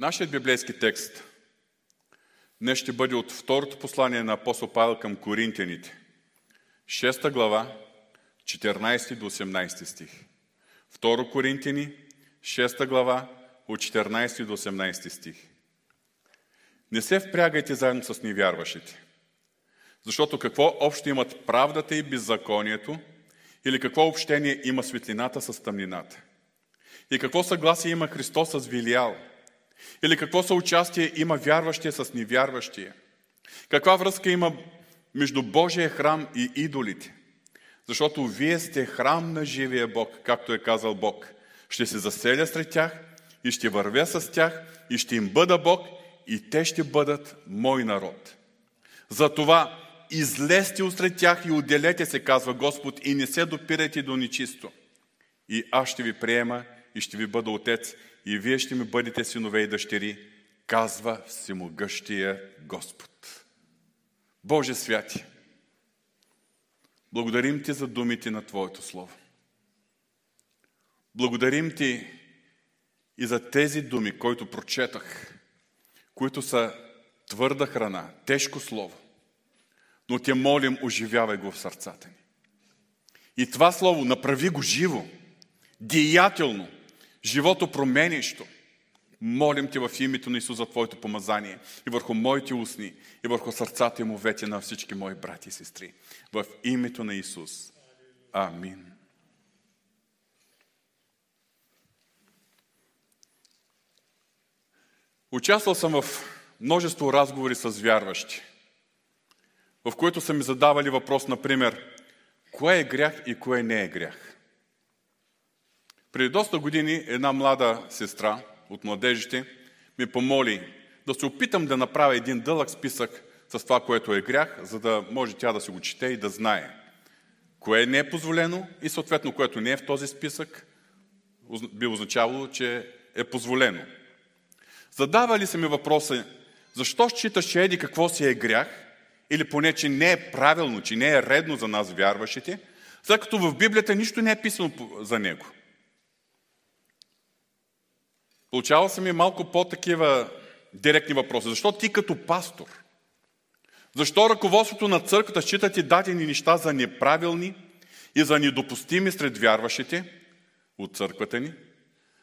Нашият библейски текст днес ще бъде от второто послание на апостол Павел към Коринтияните. 6 глава, 14 до 18 стих. Второ Коринтияни, 6 глава, от 14 до 18 стих. Не се впрягайте заедно с невярващите. Защото какво общо имат правдата и беззаконието, или какво общение има светлината с тъмнината? И какво съгласие има Христос с Вилиал? Или какво съучастие има вярващия с невярващия? Каква връзка има между Божия храм и идолите? Защото вие сте храм на живия Бог, както е казал Бог. Ще се заселя сред тях и ще вървя с тях и ще им бъда Бог и те ще бъдат мой народ. Затова излезте усред тях и отделете се, казва Господ, и не се допирайте до нечисто. И аз ще ви приема и ще ви бъда отец, и вие ще ми бъдете синове и дъщери, казва всемогъщия Господ. Боже святи, благодарим Ти за думите на Твоето Слово. Благодарим Ти и за тези думи, които прочетах, които са твърда храна, тежко слово, но те молим, оживявай го в сърцата ни. И това слово направи го живо, деятелно, живото променящо. Молим Те в името на Исус за Твоето помазание и върху моите устни, и върху сърцата и мовете на всички мои брати и сестри. В името на Исус. Амин. Участвал съм в множество разговори с вярващи, в които са ми задавали въпрос, например, кое е грях и кое не е грях. Преди доста години една млада сестра от младежите ми помоли да се опитам да направя един дълъг списък с това, което е грях, за да може тя да се го чете и да знае кое не е позволено и съответно, което не е в този списък, би означавало, че е позволено. Задавали са ми въпроса, защо считаш, че еди какво си е грях, или поне, че не е правилно, че не е редно за нас вярващите, след като в Библията нищо не е писано за него. Получавал съм и малко по-такива директни въпроси. Защо ти като пастор? Защо ръководството на църквата счита ти дадени неща за неправилни и за недопустими сред вярващите от църквата ни?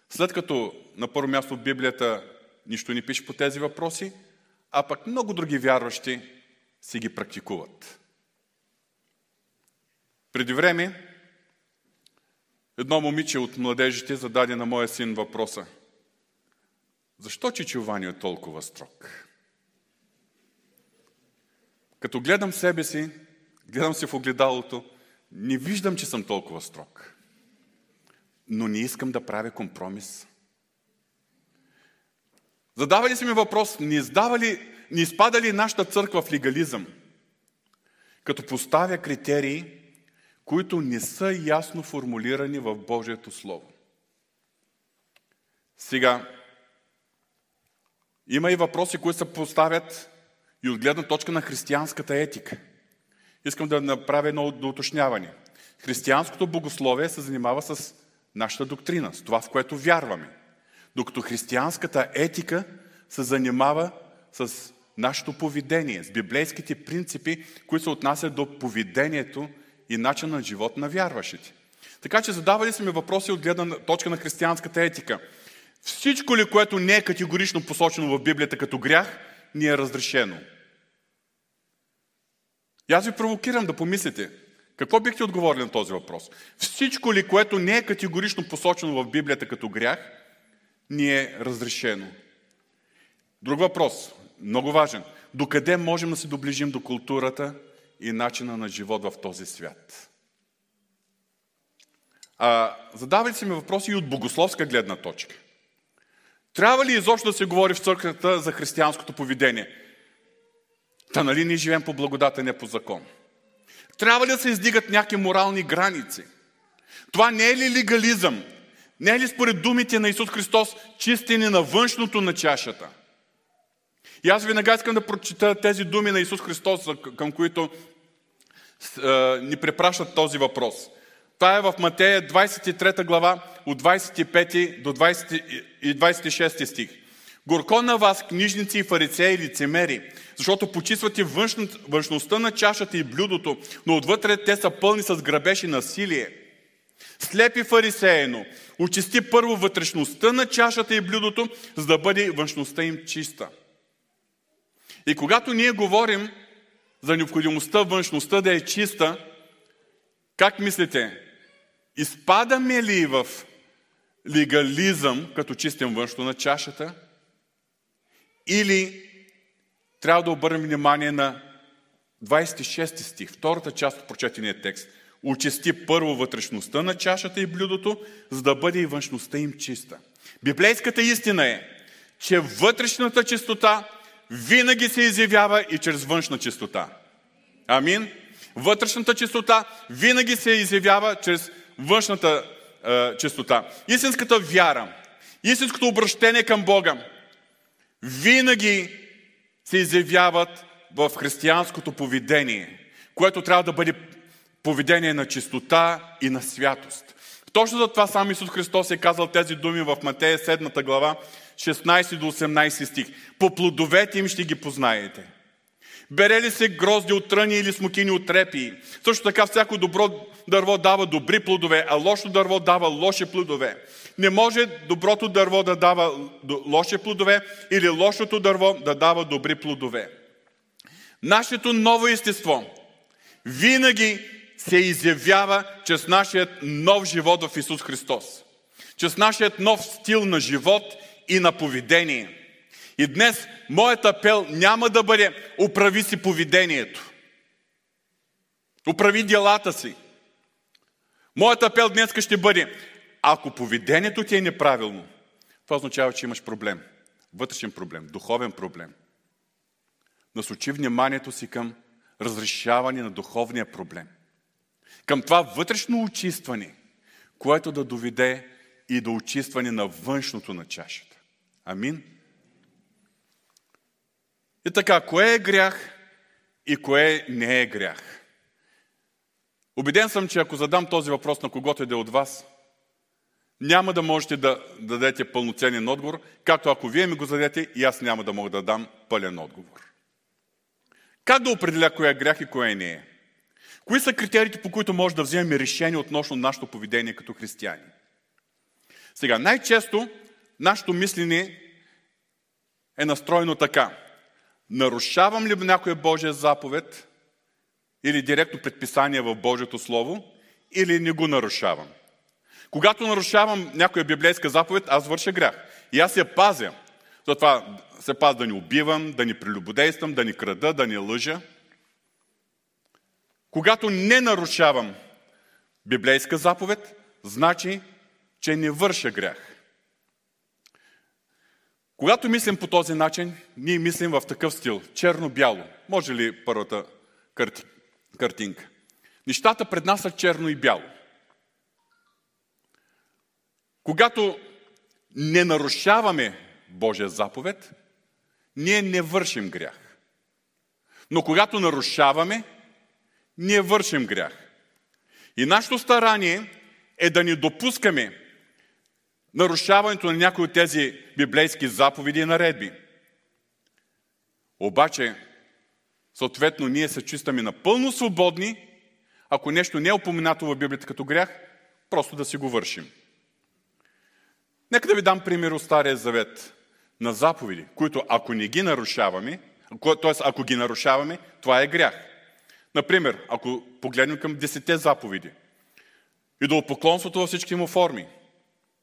След като на първо място Библията нищо не пише по тези въпроси, а пък много други вярващи си ги практикуват. Преди време едно момиче от младежите зададе на моя син въпроса. Защо Чичовани е толкова строг? Като гледам себе си, гледам се в огледалото, не виждам, че съм толкова строг. Но не искам да правя компромис. Задавали си ми въпрос, не, издава ли, не изпада ли нашата църква в легализъм, като поставя критерии, които не са ясно формулирани в Божието Слово. Сега, има и въпроси, които се поставят и от гледна точка на християнската етика. Искам да направя едно уточняване. Християнското богословие се занимава с нашата доктрина, с това, в което вярваме. Докато християнската етика се занимава с нашето поведение, с библейските принципи, които се отнасят до поведението и начин на живот на вярващите. Така че задавали сме въпроси от гледна точка на християнската етика. Всичко ли, което не е категорично посочено в Библията като грях, ни е разрешено? И аз ви провокирам да помислите, какво бихте отговорили на този въпрос? Всичко ли, което не е категорично посочено в Библията като грях, ни е разрешено? Друг въпрос, много важен. Докъде можем да се доближим до културата и начина на живот в този свят? А, задавали се ми въпроси и от богословска гледна точка. Трябва ли изобщо да се говори в църквата за християнското поведение? Та нали ние живеем по благодата, не по закон? Трябва ли да се издигат някакви морални граници? Това не е ли легализъм? Не е ли според думите на Исус Христос чистене на външното на чашата? И аз веднага искам да прочита тези думи на Исус Христос, към които ни препращат този въпрос. Това е в Матея 23 глава от 25 до 20 и 26 стих. Горко на вас, книжници и фарисеи и лицемери, защото почиствате външността на чашата и блюдото, но отвътре те са пълни с грабеж и насилие. Слепи фарисеено, очисти първо вътрешността на чашата и блюдото, за да бъде външността им чиста. И когато ние говорим за необходимостта външността да е чиста, как мислите? Изпадаме ли в легализъм, като чистим външно на чашата? Или трябва да обърнем внимание на 26 стих, втората част от прочетения текст. Очисти първо вътрешността на чашата и блюдото, за да бъде и външността им чиста. Библейската истина е, че вътрешната чистота винаги се изявява и чрез външна чистота. Амин. Вътрешната чистота винаги се изявява чрез външната е, чистота. Истинската вяра, истинското обращение към Бога винаги се изявяват в християнското поведение, което трябва да бъде поведение на чистота и на святост. Точно за това сам Исус Христос е казал тези думи в Матея 7 глава, 16 до 18 стих. По плодовете им ще ги познаете. Бере ли се грозди от тръни или смокини от репи? Също така всяко добро дърво дава добри плодове, а лошо дърво дава лоши плодове. Не може доброто дърво да дава лоши плодове или лошото дърво да дава добри плодове. Нашето ново естество винаги се изявява чрез нашият нов живот в Исус Христос. Чрез нашият нов стил на живот и на поведение. И днес моят апел няма да бъде управи си поведението. Управи делата си. Моят апел днес ще бъде ако поведението ти е неправилно, това означава, че имаш проблем. Вътрешен проблем, духовен проблем. Насочи вниманието си към разрешаване на духовния проблем. Към това вътрешно очистване, което да доведе и до очистване на външното на чашата. Амин. И така, кое е грях и кое не е грях? Обеден съм, че ако задам този въпрос на когото и да е от вас, няма да можете да дадете пълноценен отговор, както ако вие ми го зададете и аз няма да мога да дам пълен отговор. Как да определя кое е грях и кое не е? Кои са критериите, по които може да вземем решение относно нашето поведение като християни? Сега, най-често нашето мислене е настроено така. Нарушавам ли някоя Божия заповед или директно предписание в Божието Слово, или не го нарушавам? Когато нарушавам някоя библейска заповед, аз върша грях. И аз я пазя. Затова се пазя да не убивам, да не прелюбодействам, да не крада, да не лъжа. Когато не нарушавам библейска заповед, значи, че не върша грях. Когато мислим по този начин, ние мислим в такъв стил, черно-бяло. Може ли първата картинка? Нещата пред нас са черно и бяло. Когато не нарушаваме Божия заповед, ние не вършим грях. Но когато нарушаваме, ние вършим грях. И нашето старание е да не допускаме нарушаването на някои от тези библейски заповеди и наредби. Обаче, съответно, ние се чувстваме напълно свободни, ако нещо не е упоменато в Библията като грях, просто да си го вършим. Нека да ви дам пример от Стария Завет на заповеди, които ако не ги нарушаваме, т.е. ако ги нарушаваме, това е грях. Например, ако погледнем към десете заповеди, идолопоклонството във всички му форми,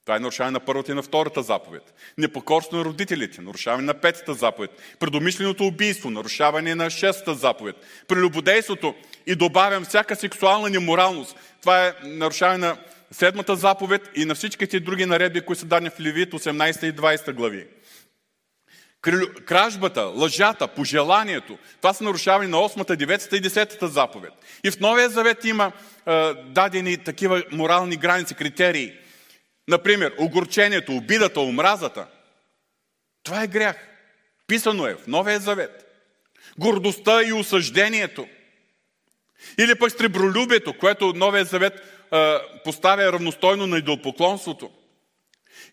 това е нарушаване на първата и на втората заповед. Непокорство на родителите, нарушаване на петата заповед. Предомисленото убийство, нарушаване на шестата заповед. Прелюбодейството и добавям всяка сексуална неморалност. Това е нарушаване на седмата заповед и на всичките други наредби, които са дадени в Левит 18 и 20 глави. Кражбата, лъжата, пожеланието, това са нарушавани на 8, 9 и 10 заповед. И в Новия завет има е, дадени такива морални граници, критерии. Например, огорчението, обидата, омразата. Това е грях. Писано е в Новия завет. Гордостта и осъждението. Или пък стребролюбието, което Новия завет поставя равностойно на идолпоклонството.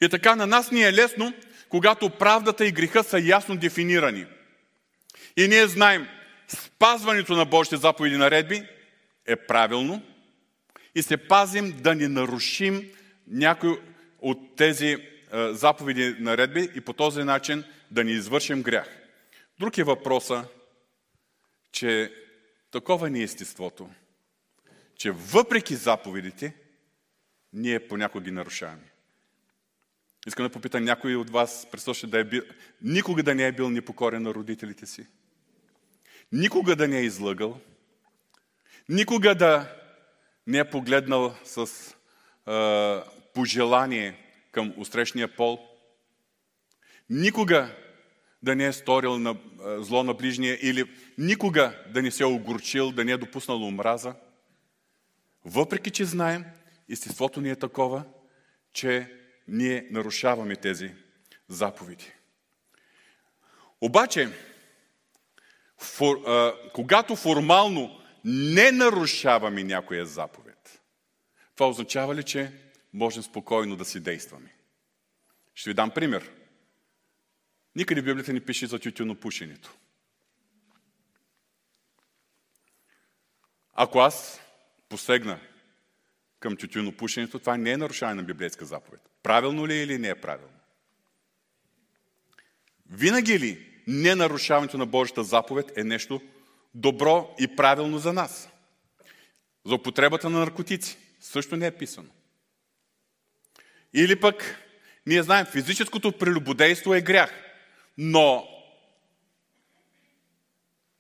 И така на нас ни е лесно, когато правдата и греха са ясно дефинирани. И ние знаем, спазването на Божите заповеди и наредби е правилно и се пазим да не нарушим някой от тези заповеди наредби и по този начин да ни извършим грях. Друг е въпроса, че такова ни е естеството, че въпреки заповедите, ние понякога ги нарушаваме. Искам да попитам някой от вас, представяше да е бил, никога да не е бил непокорен на родителите си. Никога да не е излъгал. Никога да не е погледнал с пожелание към устрешния пол. Никога да не е сторил на, зло на ближния или никога да не се е огорчил, да не е допуснал омраза. Въпреки, че знаем, естеството ни е такова, че ние нарушаваме тези заповеди. Обаче, фор, а, когато формално не нарушаваме някоя заповед, това означава ли, че можем спокойно да си действаме? Ще ви дам пример. Никъде в Библията не пише за тютюнопушенето. Ако аз посегна към тютюнопушенето, това не е нарушаване на библейска заповед. Правилно ли е или не е правилно? Винаги ли ненарушаването на Божията заповед е нещо добро и правилно за нас? За употребата на наркотици също не е писано. Или пък, ние знаем, физическото прелюбодейство е грях, но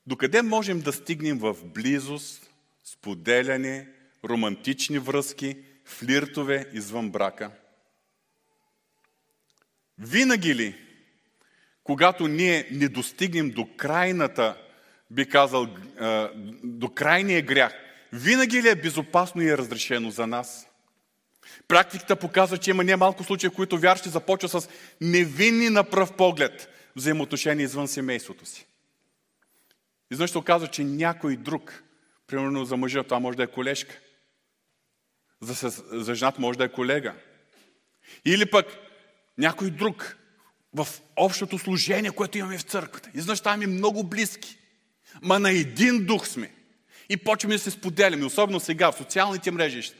докъде можем да стигнем в близост, споделяне, романтични връзки, флиртове извън брака? Винаги ли, когато ние не достигнем до крайната, би казал, до крайния грях, винаги ли е безопасно и е разрешено за нас? Практиката показва, че има немалко случаи, в които вярващи започва с невинни на пръв поглед взаимоотношения извън семейството си. Изведнъж се оказва, че някой друг, примерно за мъжа, това може да е колежка, за, за жената може да е колега. Или пък някой друг в общото служение, което имаме в църквата. Изведнъж ставаме много близки. Ма на един дух сме. И почваме да се споделяме, особено сега в социалните мрежи.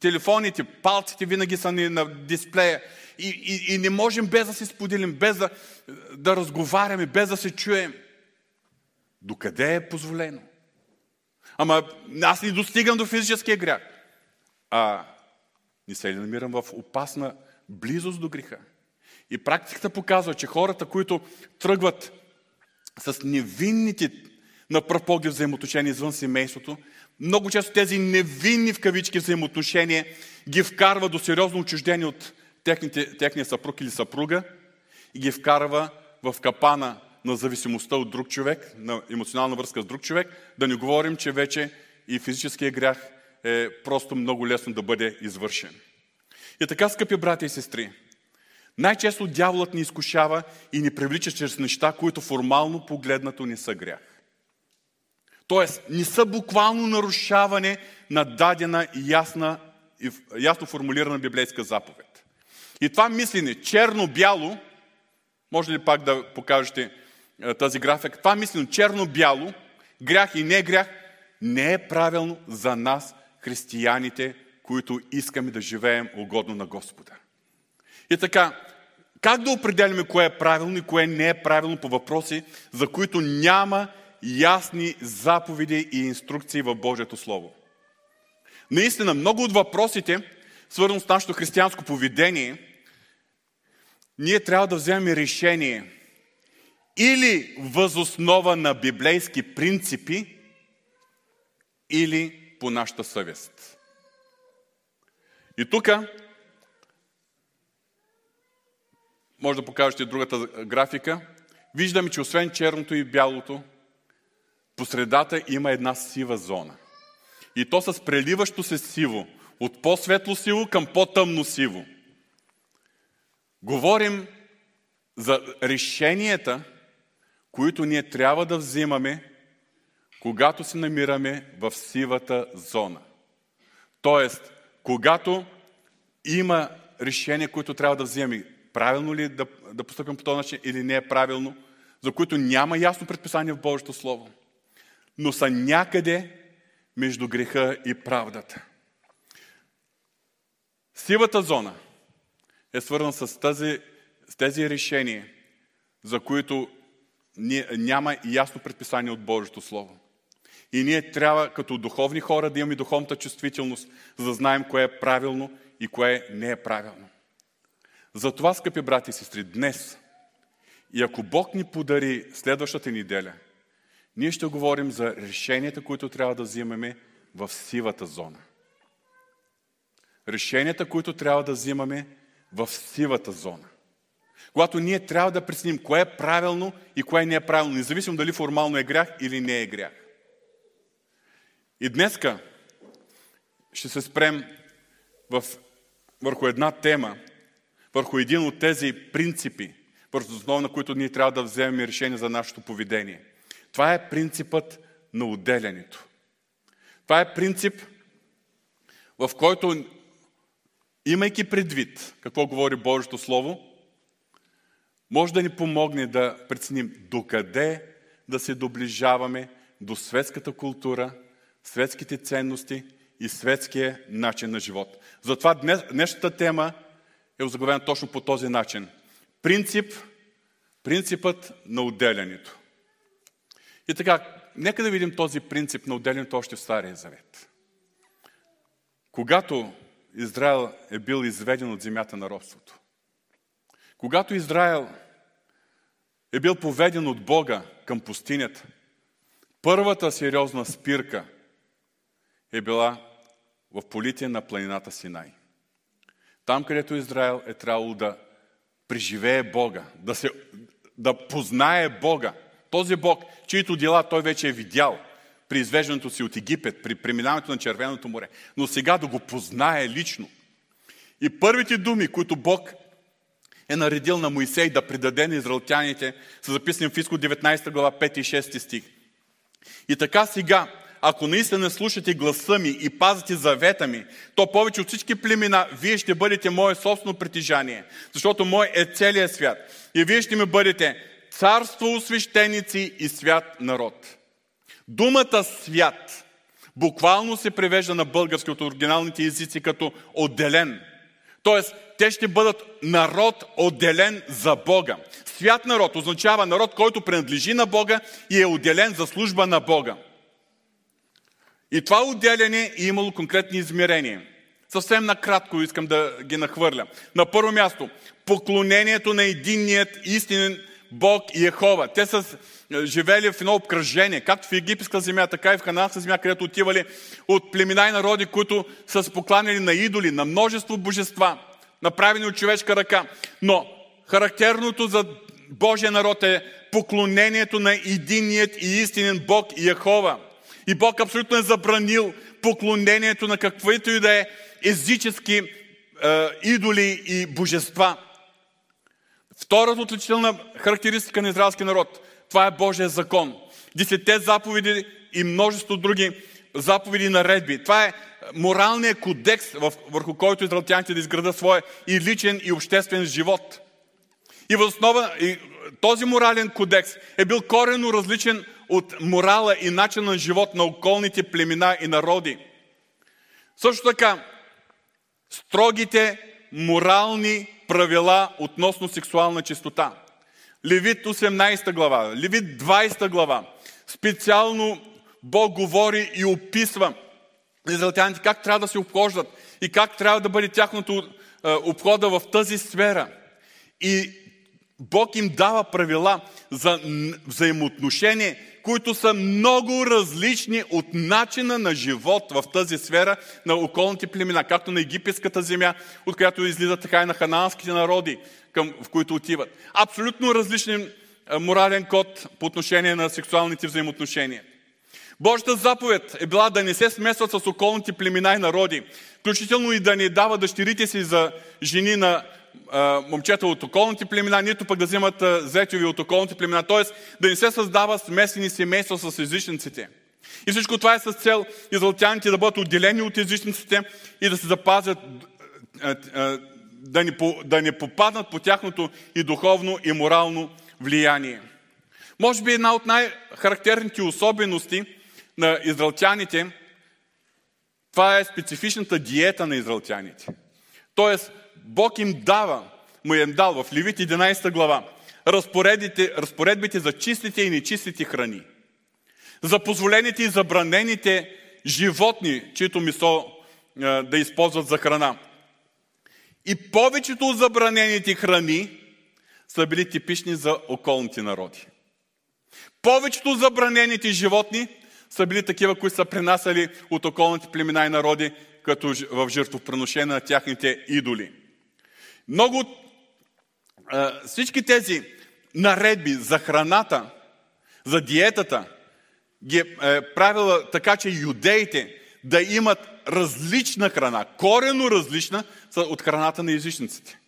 Телефоните, палците винаги са ни на дисплея. И, и, и не можем без да се споделим, без да, да разговаряме, без да се чуем. Докъде е позволено? Ама аз не достигам до физическия грях. А не се ли намирам в опасна близост до греха? И практиката показва, че хората, които тръгват с невинните на пръв поглед взаимоотношения извън семейството, много често тези невинни в кавички взаимоотношения ги вкарва до сериозно отчуждение от техните, техния съпруг или съпруга и ги вкарва в капана на зависимостта от друг човек, на емоционална връзка с друг човек, да не говорим, че вече и физическия грях е просто много лесно да бъде извършен. И така, скъпи брати и сестри, най-често дяволът ни изкушава и ни привлича чрез неща, които формално погледнато не са грях. Тоест, не са буквално нарушаване на дадена ясна, ясно формулирана библейска заповед. И това мислене, черно-бяло, може ли пак да покажете е, тази графика, това мислене, черно-бяло, грях и не грях, не е правилно за нас, християните, които искаме да живеем угодно на Господа. И така, как да определяме кое е правилно и кое не е правилно по въпроси, за които няма ясни заповеди и инструкции в Божието Слово? Наистина, много от въпросите, свързани с нашето християнско поведение, ние трябва да вземем решение или възоснова на библейски принципи, или по нашата съвест. И тук може да покажете другата графика. Виждаме, че освен черното и бялото, по средата има една сива зона. И то с преливащо се сиво, от по-светло сиво към по-тъмно сиво. Говорим за решенията, които ние трябва да взимаме, когато се намираме в сивата зона. Тоест, когато има решение, което трябва да вземем, правилно ли да, да поступим по този начин или не е правилно, за които няма ясно предписание в Божието Слово, но са някъде между греха и правдата. Сивата зона е свързана с тези, с тези решения, за които няма ясно предписание от Божието Слово. И ние трябва като духовни хора да имаме духовната чувствителност, за да знаем кое е правилно и кое не е правилно. Затова, скъпи брати и сестри, днес, и ако Бог ни подари следващата неделя, ние ще говорим за решенията, които трябва да взимаме в сивата зона. Решенията, които трябва да взимаме в сивата зона. Когато ние трябва да преценим кое е правилно и кое не е правилно, независимо дали формално е грях или не е грях. И днеска ще се спрем в, върху една тема, върху един от тези принципи, върху основа на които ние трябва да вземем решение за нашето поведение. Това е принципът на отделянето. Това е принцип, в който, имайки предвид какво говори Божието Слово, може да ни помогне да преценим докъде да се доближаваме до светската култура, светските ценности и светския начин на живот. Затова днес, днешната тема е озаглавена точно по този начин. Принцип, принципът на отделянето. И така, нека да видим този принцип на отделянето още в Стария Завет. Когато Израел е бил изведен от земята на робството, когато Израел е бил поведен от Бога към пустинята, първата сериозна спирка е била в полите на планината Синай. Там, където Израел е трябвало да преживее Бога, да, се, да познае Бога. Този Бог, чието дела той вече е видял при извеждането си от Египет, при преминаването на Червеното море. Но сега да го познае лично. И първите думи, които Бог е наредил на Моисей да предаде на израелтяните, са записани в Изход 19 глава 5 и 6 стих. И така сега, ако наистина слушате гласа ми и пазите завета ми, то повече от всички племена, вие ще бъдете мое собствено притежание, защото мой е целият свят. И вие ще ми бъдете царство, свещеници и свят народ. Думата свят буквално се превежда на български от оригиналните езици като отделен. Тоест, те ще бъдат народ отделен за Бога. Свят народ означава народ, който принадлежи на Бога и е отделен за служба на Бога. И това отделяне е имало конкретни измерения. Съвсем накратко искам да ги нахвърля. На първо място, поклонението на единният истинен Бог и Ехова. Те са е, живели в едно обкръжение, както в египетска земя, така и в хананска земя, където отивали от племена и народи, които са се покланяли на идоли, на множество божества, направени от човешка ръка. Но характерното за Божия народ е поклонението на единният и истинен Бог и Ехова. И Бог абсолютно е забранил поклонението на каквито и да е езически е, идоли и божества. Втората отличителна характеристика на израелския народ – това е Божия закон. Десетте заповеди и множество други заповеди и наредби. Това е моралният кодекс, върху който израелтяните да изградат своя и личен и обществен живот. И основа, и този морален кодекс е бил корено различен от морала и начин на живот на околните племена и народи. Също така, строгите морални правила относно сексуална чистота. Левит 18 глава, Левит 20 глава. Специално Бог говори и описва израелтяните как трябва да се обхождат и как трябва да бъде тяхното обхода в тази сфера. И Бог им дава правила за взаимоотношение, които са много различни от начина на живот в тази сфера на околните племена, както на египетската земя, от която излизат така и на ханаанските народи, към, в които отиват. Абсолютно различен морален код по отношение на сексуалните взаимоотношения. Божията заповед е била да не се смесват с околните племена и народи, включително и да не дава дъщерите си за жени на момчета от околните племена, нито пък да вземат зетови от околните племена, т.е. да не се създава смесени семейства с езичниците. И всичко това е с цел израелтяните да бъдат отделени от езичниците и да се запазят да не, да не попаднат по тяхното и духовно, и морално влияние. Може би една от най-характерните особености на израелтяните, това е специфичната диета на израелтяните. Тоест, Бог им дава, му е дал в Левит 11 глава, разпоредбите за чистите и нечистите храни, за позволените и забранените животни, чието месо да използват за храна. И повечето от забранените храни са били типични за околните народи. Повечето забранените животни са били такива, които са пренасяли от околните племена и народи, като в жертвопреношение на тяхните идоли. Много всички тези наредби за храната, за диетата, ги е правила така, че юдеите да имат различна храна, корено различна от храната на езичниците.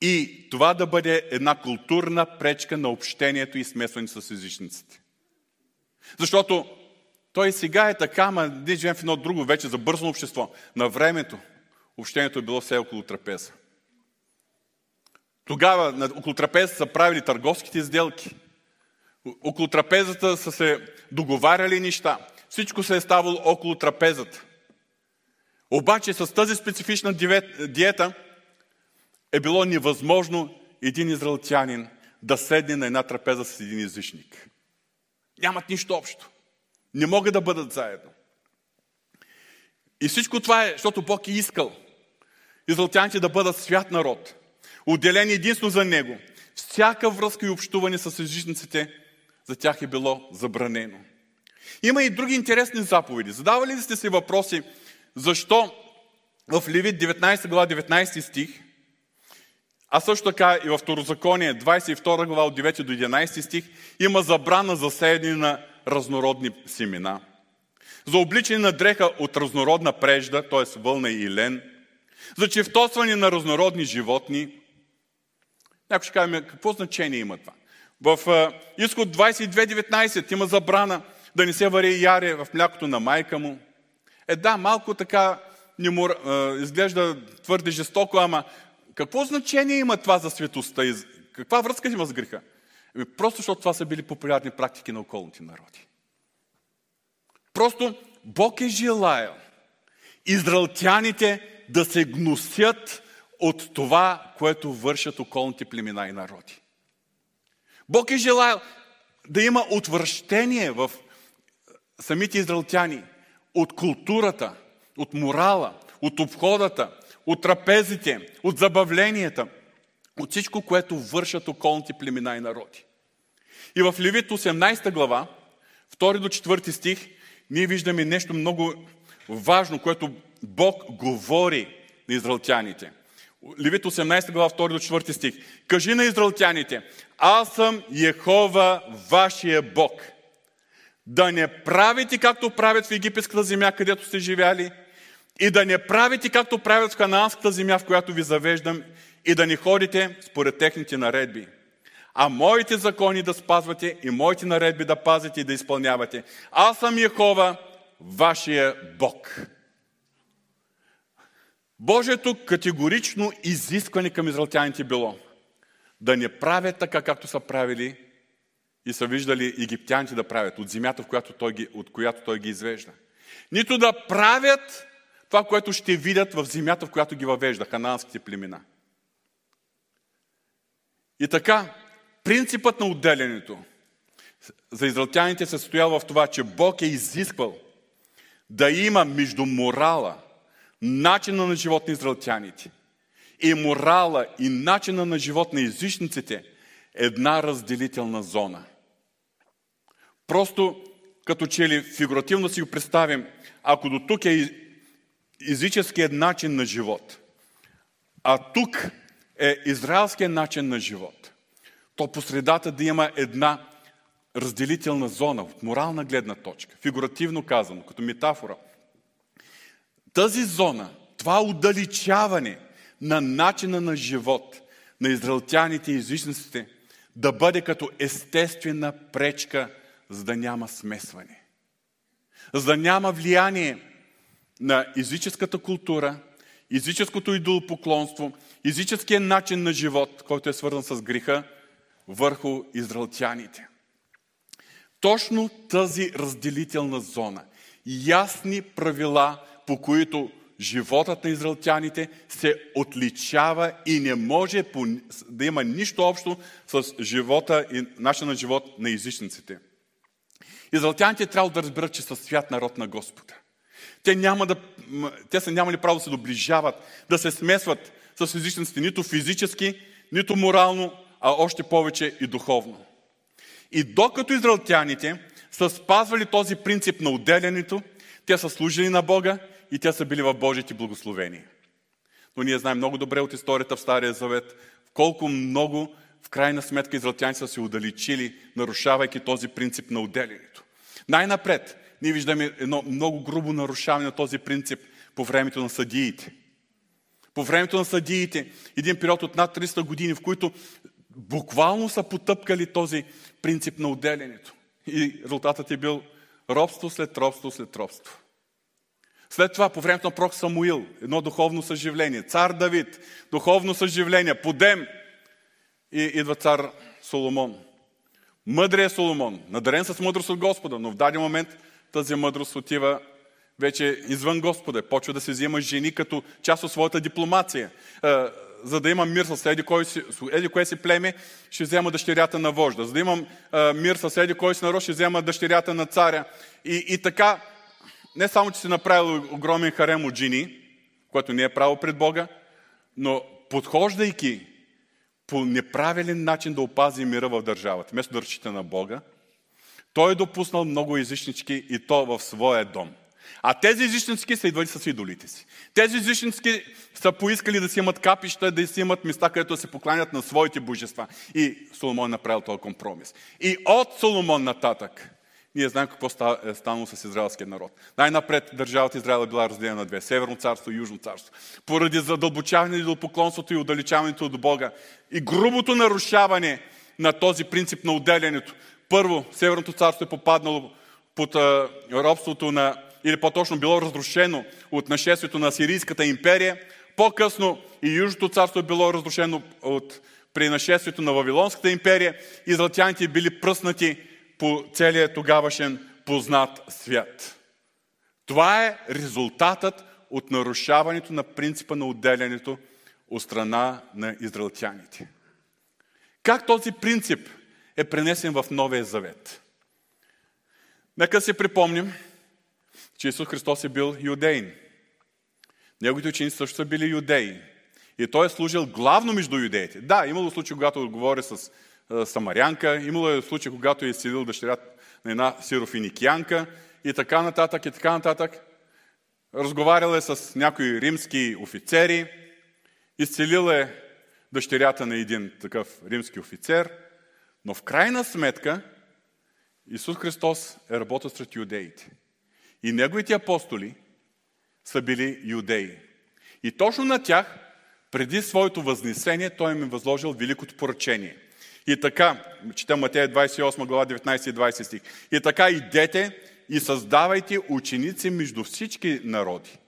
И това да бъде една културна пречка на общението и смесване с езичниците. Защото той сега е така, ама ние живеем в едно друго вече забързано общество. На времето общението е било все около трапеза. Тогава около трапеза са правили търговските сделки. Около трапезата са се договаряли неща. Всичко се е ставало около трапезата. Обаче с тази специфична диета е било невъзможно един израелтянин да седне на една трапеза с един езичник. Нямат нищо общо. Не могат да бъдат заедно. И всичко това е, защото Бог е искал израелтяните да бъдат свят народ, отделени единствено за Него. Всяка връзка и общуване с езичниците за тях е било забранено. Има и други интересни заповеди. Задавали ли сте си въпроси, защо в Левит 19 глава 19 стих, а също така и в Второзаконие 22 глава от 9 до 11 стих, има забрана за сеяне на разнородни семена. За обличане на дреха от разнородна прежда, т.е. вълна и лен. За чевтосване на разнородни животни. Някой ще каже, какво значение има това? В изход 22.19 има забрана да не се вари яре в млякото на майка му. Е да, малко така не му, е, изглежда твърде жестоко, ама какво значение има това за светостта? Каква връзка има с греха? Еми, просто защото това са били популярни практики на околните народи. Просто Бог е желаял израелтяните да се гносят от това, което вършат околните племена и народи. Бог е желаял да има отвращение в самите израелтяни от културата, от морала, от обходата, от трапезите, от забавленията, от всичко, което вършат околните племена и народи. И в Левит 18 глава, 2 до 4 стих, ние виждаме нещо много важно, което Бог говори на израелтяните. Левит 18 глава, 2 до 4 стих. Кажи на израелтяните, аз съм Ехова, вашия Бог – да не правите както правят в египетската земя, където сте живяли, и да не правите както правят в ханаанската земя, в която ви завеждам, и да не ходите според техните наредби. А моите закони да спазвате и моите наредби да пазите и да изпълнявате. Аз съм Яхова, вашия Бог. Божието категорично изискване към израелтяните било да не правят така, както са правили и са виждали египтяните да правят от земята, в която той ги, от която той ги извежда. Нито да правят това, което ще видят в земята, в която ги въвежда, хананските племена. И така, принципът на отделянето за израелтяните се състоял в това, че Бог е изисквал да има между морала, начина на живот на израелтяните и морала и начина на живот на езичниците една разделителна зона – Просто като че ли фигуративно си го представим, ако до тук е езическият начин на живот, а тук е израелският начин на живот, то по средата да има една разделителна зона от морална гледна точка, фигуративно казано, като метафора. Тази зона, това удалечаване на начина на живот на израелтяните и езичниците да бъде като естествена пречка за да няма смесване. За да няма влияние на езическата култура езическото идолопоклонство, езическия начин на живот, който е свързан с греха, върху израелтяните. Точно тази разделителна зона, ясни правила, по които животът на израелтяните се отличава и не може да има нищо общо с живота и начина на живот на езичниците. Израелтяните трябва да разберат, че са свят народ на Господа. Те, няма да, те са нямали право да се доближават, да се смесват с езичниците нито физически, нито морално, а още повече и духовно. И докато израелтяните са спазвали този принцип на отделянето, те са служили на Бога и те са били в Божите благословения. Но ние знаем много добре от историята в Стария Завет, колко много в крайна сметка израелтяните са се удалечили, нарушавайки този принцип на отделянето. Най-напред, ние виждаме едно много грубо нарушаване на този принцип по времето на съдиите. По времето на съдиите, един период от над 300 години, в които буквално са потъпкали този принцип на отделянето. И резултатът е бил робство след робство след робство. След това, по времето на пророк Самуил, едно духовно съживление. Цар Давид, духовно съживление, подем. И идва цар Соломон. Мъдрият Соломон, надарен с мъдрост от Господа, но в даден момент тази мъдрост отива вече извън Господа. Почва да се взема жени като част от своята дипломация. За да имам мир с еди, кой си, еди си племе, ще взема дъщерята на вожда. За да имам мир с еди кой си народ, ще взема дъщерята на царя. И, и така, не само, че си направил огромен харем от жени, което не е право пред Бога, но подхождайки по неправилен начин да опази мира в държавата, вместо да ръчите на Бога, той е допуснал много езичнички и то в своя дом. А тези езичници са идвали с идолите си. Тези езичници са поискали да си имат капища, да си имат места, където да се покланят на своите божества. И Соломон е направил този компромис. И от Соломон нататък ние знаем какво е станало с израелския народ. Най-напред държавата Израел е била разделена на две. Северно царство и Южно царство. Поради задълбочаване до поклонството и отдалечаването от Бога и грубото нарушаване на този принцип на отделянето. Първо, Северното царство е попаднало под робството на, или по-точно било разрушено от нашествието на Сирийската империя. По-късно и Южното царство е било разрушено от, при нашествието на Вавилонската империя. Израелтяните били пръснати по целия тогавашен познат свят. Това е резултатът от нарушаването на принципа на отделянето от страна на израелтяните. Как този принцип е пренесен в Новия Завет? Нека си припомним, че Исус Христос е бил юдейн. Неговите ученици също са били юдеи. И той е служил главно между юдеите. Да, имало случай, когато говори с самарянка, имало е случай, когато е изцелил дъщеря на една сирофиникянка и така нататък, и така нататък. Разговарял е с някои римски офицери, изцелил е дъщерята на един такъв римски офицер, но в крайна сметка Исус Христос е работил сред юдеите. И неговите апостоли са били юдеи. И точно на тях, преди своето възнесение, той им е възложил великото поръчение. И така, четем Матея 28 глава 19 и 20 стих. И така идете и създавайте ученици между всички народи.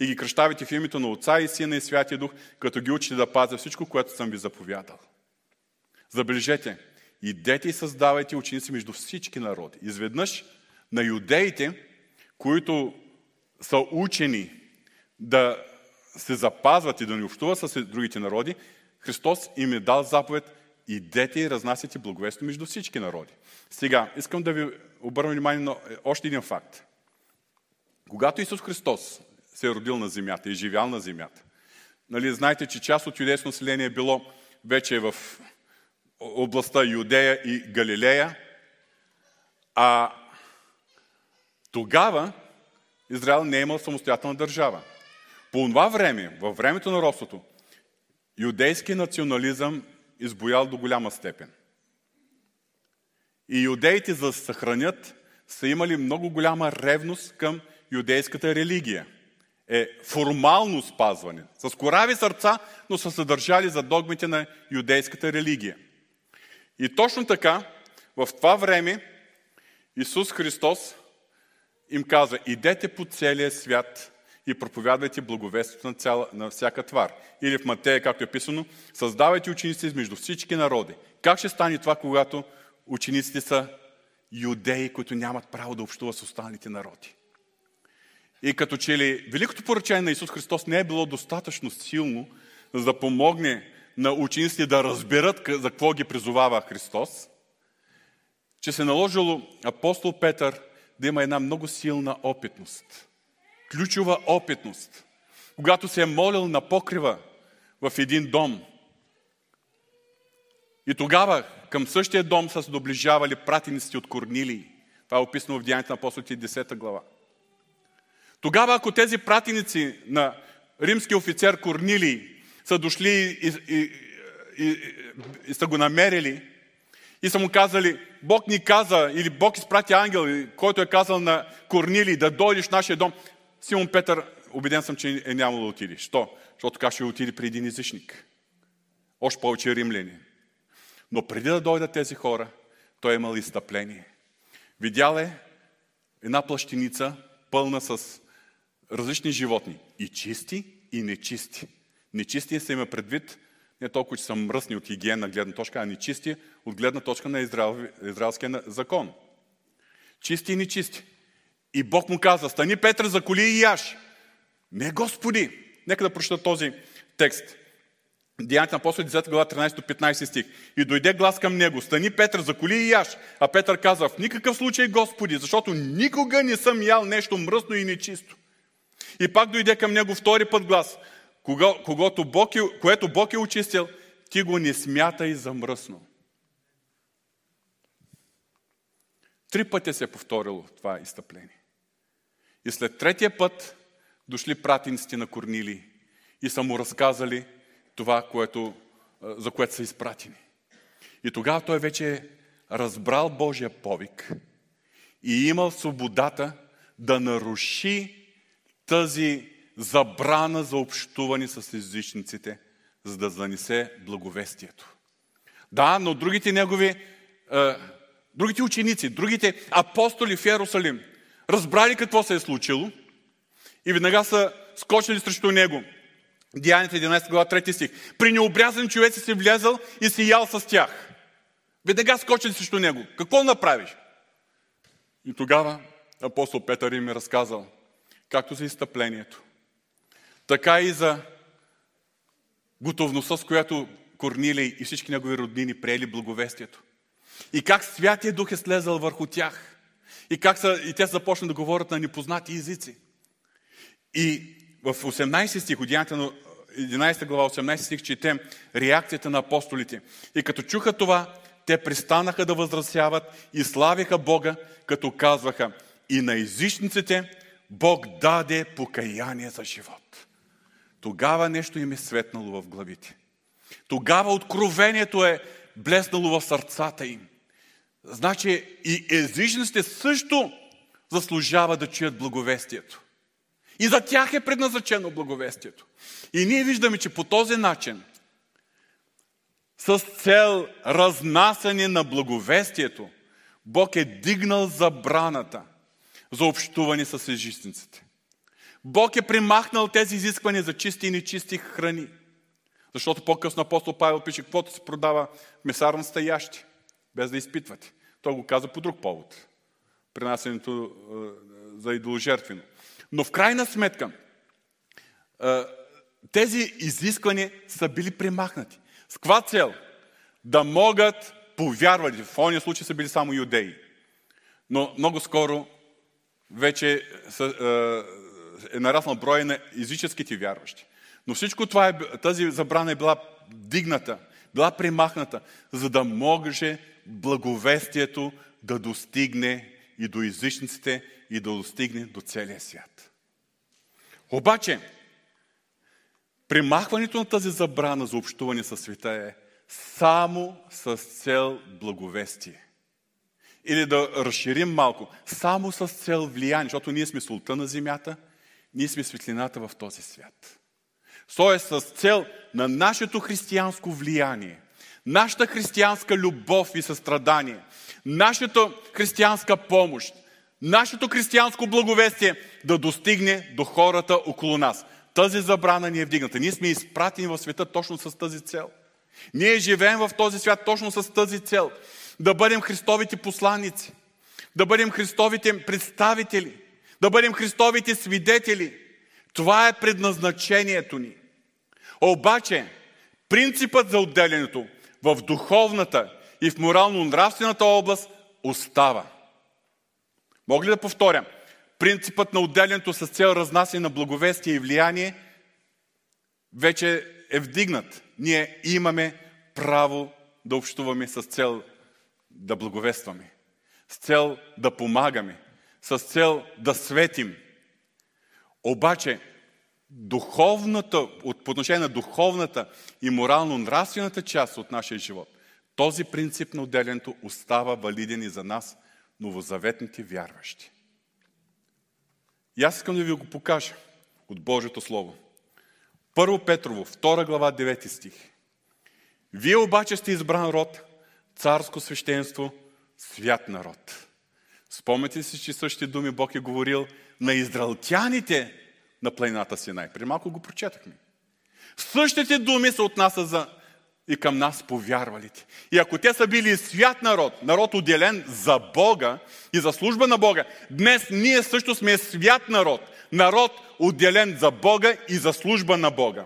И ги кръщавайте в името на Отца и Сина и Святия Дух, като ги учите да пазят всичко, което съм ви заповядал. Забележете, идете и създавайте ученици между всички народи. Изведнъж на юдеите, които са учени да се запазват и да не общуват с другите народи, Христос им е дал заповед идете и разнасяте благовестно между всички народи. Сега, искам да ви обърна внимание на още един факт. Когато Исус Христос се е родил на земята и живял на земята, нали, знаете, че част от юдейско население е било вече в областта Юдея и Галилея, а тогава Израел не е имал самостоятелна държава. По това време, във времето на робството, юдейски национализъм избоял до голяма степен. И юдеите, за да се съхранят, са имали много голяма ревност към юдейската религия. Е формално спазване. С корави сърца, но са съдържали за догмите на юдейската религия. И точно така, в това време, Исус Христос им казва, идете по целия свят и проповядвайте благовестието на, цяла, на всяка твар. Или в Матея, както е писано, създавайте ученици между всички народи. Как ще стане това, когато учениците са юдеи, които нямат право да общуват с останалите народи? И като че ли великото поръчение на Исус Христос не е било достатъчно силно, за да помогне на учениците да разберат за какво ги призовава Христос, че се наложило апостол Петър да има една много силна опитност. Ключова опитност. Когато се е молил на покрива в един дом. И тогава към същия дом са се доближавали пратениците от Корнилии. Това е описано в Деянието на апостолите 10 глава. Тогава, ако тези пратеници на римски офицер Корнилий са дошли и, и, и, и, са го намерили и са му казали, Бог ни каза, или Бог изпрати ангел, който е казал на Корнилий да дойдеш в нашия дом, Симон Петър, убеден съм, че е нямало да отиде. Що? Защото така ще отиде при един езичник. Още повече римляни. Но преди да дойдат тези хора, той е имал изтъпление. Видял е една плащеница, пълна с различни животни. И чисти, и нечисти. Нечисти се има предвид не толкова, че са мръсни от хигиена гледна точка, а нечисти от гледна точка на израел, израелския закон. Чисти и нечисти. И Бог му каза, стани Петър, заколи и яш. Не, Господи! Нека да прочета този текст. Деянието на апостол 10 глава 13-15 стих. И дойде глас към него. Стани Петър, заколи и яш. А Петър каза, в никакъв случай Господи, защото никога не съм ял нещо мръсно и нечисто. И пак дойде към него втори път глас. Когото Бог е, което Бог е очистил, ти го не смятай за мръсно. Три пъти се е повторило това изтъпление. И след третия път дошли пратениците на Корнили и са му разказали това, което, за което са изпратени. И тогава той вече е разбрал Божия повик и имал свободата да наруши тази забрана за общуване с езичниците, за да занесе благовестието. Да, но другите негови, другите ученици, другите апостоли в Иерусалим, разбрали какво се е случило и веднага са скочили срещу него. Деянията 11 глава 3 стих. При необрязан човек си влязал и си ял с тях. Веднага скочили срещу него. Какво направиш? И тогава апостол Петър им е разказал, както за изтъплението, така и за готовността, с която Корнилий и всички негови роднини приели благовестието. И как Святия Дух е слезал върху тях. И как са, и те започнат да говорят на непознати езици. И в 18 стих, от 11 глава, 18 стих, четем реакцията на апостолите. И като чуха това, те пристанаха да възразяват и славиха Бога, като казваха и на езичниците Бог даде покаяние за живот. Тогава нещо им е светнало в главите. Тогава откровението е блеснало в сърцата им. Значи и езичниците също заслужава да чуят благовестието. И за тях е предназначено благовестието. И ние виждаме, че по този начин, с цел разнасяне на благовестието, Бог е дигнал забраната за общуване с ежистниците. Бог е примахнал тези изисквания за чисти и нечисти храни. Защото по-късно апостол Павел пише, каквото се продава в месарната ящи, без да изпитвате. Той го каза по друг повод. Принасянето за идоложертвено. Но в крайна сметка, тези изисквания са били примахнати. С каква цел? Да могат повярвали. В ония случай са били само юдеи. Но много скоро вече е нараснал брой на езическите вярващи. Но всичко това, е, тази забрана е била дигната, била примахната, за да може благовестието да достигне и до езичниците, и да достигне до целия свят. Обаче, примахването на тази забрана за общуване със света е само с цел благовестие. Или да разширим малко, само с цел влияние, защото ние сме султа на земята, ние сме светлината в този свят. Тоест с цел на нашето християнско влияние, нашата християнска любов и състрадание, нашата християнска помощ нашето християнско благовестие да достигне до хората около нас. Тази забрана ни е вдигната. Ние сме изпратени в света точно с тази цел. Ние живеем в този свят точно с тази цел. Да бъдем Христовите посланици, да бъдем Христовите представители, да бъдем Христовите свидетели. Това е предназначението ни. Обаче, принципът за отделянето в духовната и в морално-нравствената област остава. Мога ли да повторя? Принципът на отделянето с цел разнасяне на благовестие и влияние вече е вдигнат. Ние имаме право да общуваме с цел да благовестваме, с цел да помагаме, с цел да светим. Обаче, духовната, по отношение на духовната и морално-нравствената част от нашия живот, този принцип на отделянето остава валиден и за нас, новозаветните вярващи. И аз искам да ви го покажа от Божието Слово. Първо Петрово, 2 глава, 9 стих. Вие обаче сте избран род, царско свещенство, свят народ. Спомняте си, че същите думи Бог е говорил на израелтяните на планината Синай. При малко го прочетахме. Същите думи се отнася за и към нас повярвалите. И ако те са били свят народ, народ отделен за Бога и за служба на Бога, днес ние също сме свят народ, народ отделен за Бога и за служба на Бога.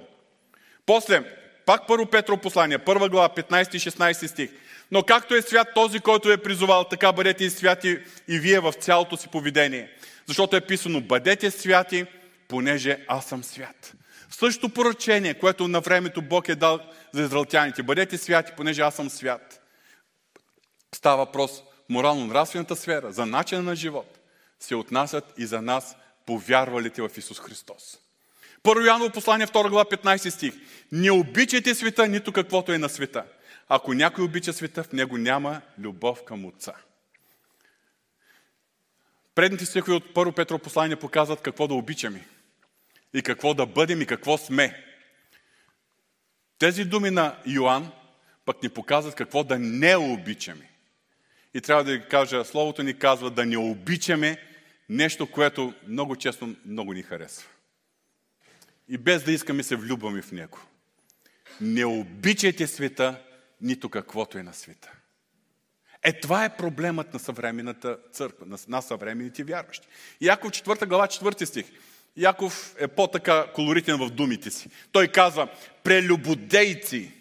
После, пак първо Петро послание, първа глава, 15 и 16 стих. Но както е свят този, който е призовал, така бъдете и святи и вие в цялото си поведение. Защото е писано, бъдете святи, понеже аз съм свят. Същото поръчение, което на времето Бог е дал за израелтяните. Бъдете святи, понеже аз съм свят. Става въпрос морално-нравствената сфера, за начина на живот, се отнасят и за нас, повярвалите в Исус Христос. Първо Яново послание, 2 глава, 15 стих. Не обичайте света, нито каквото е на света. Ако някой обича света, в него няма любов към Отца. Предните стихове от Първо Петро послание показват какво да обичаме и какво да бъдем и какво сме. Тези думи на Йоанн пък ни показват какво да не обичаме. И трябва да ви кажа, Словото ни казва да не обичаме нещо, което много често много ни харесва. И без да искаме се влюбваме в него. Не обичайте света, нито каквото е на света. Е, това е проблемът на съвременната църква, на, на съвременните вярващи. Яков 4 глава, 4 стих. Яков е по-така колоритен в думите си. Той казва, прелюбодейци,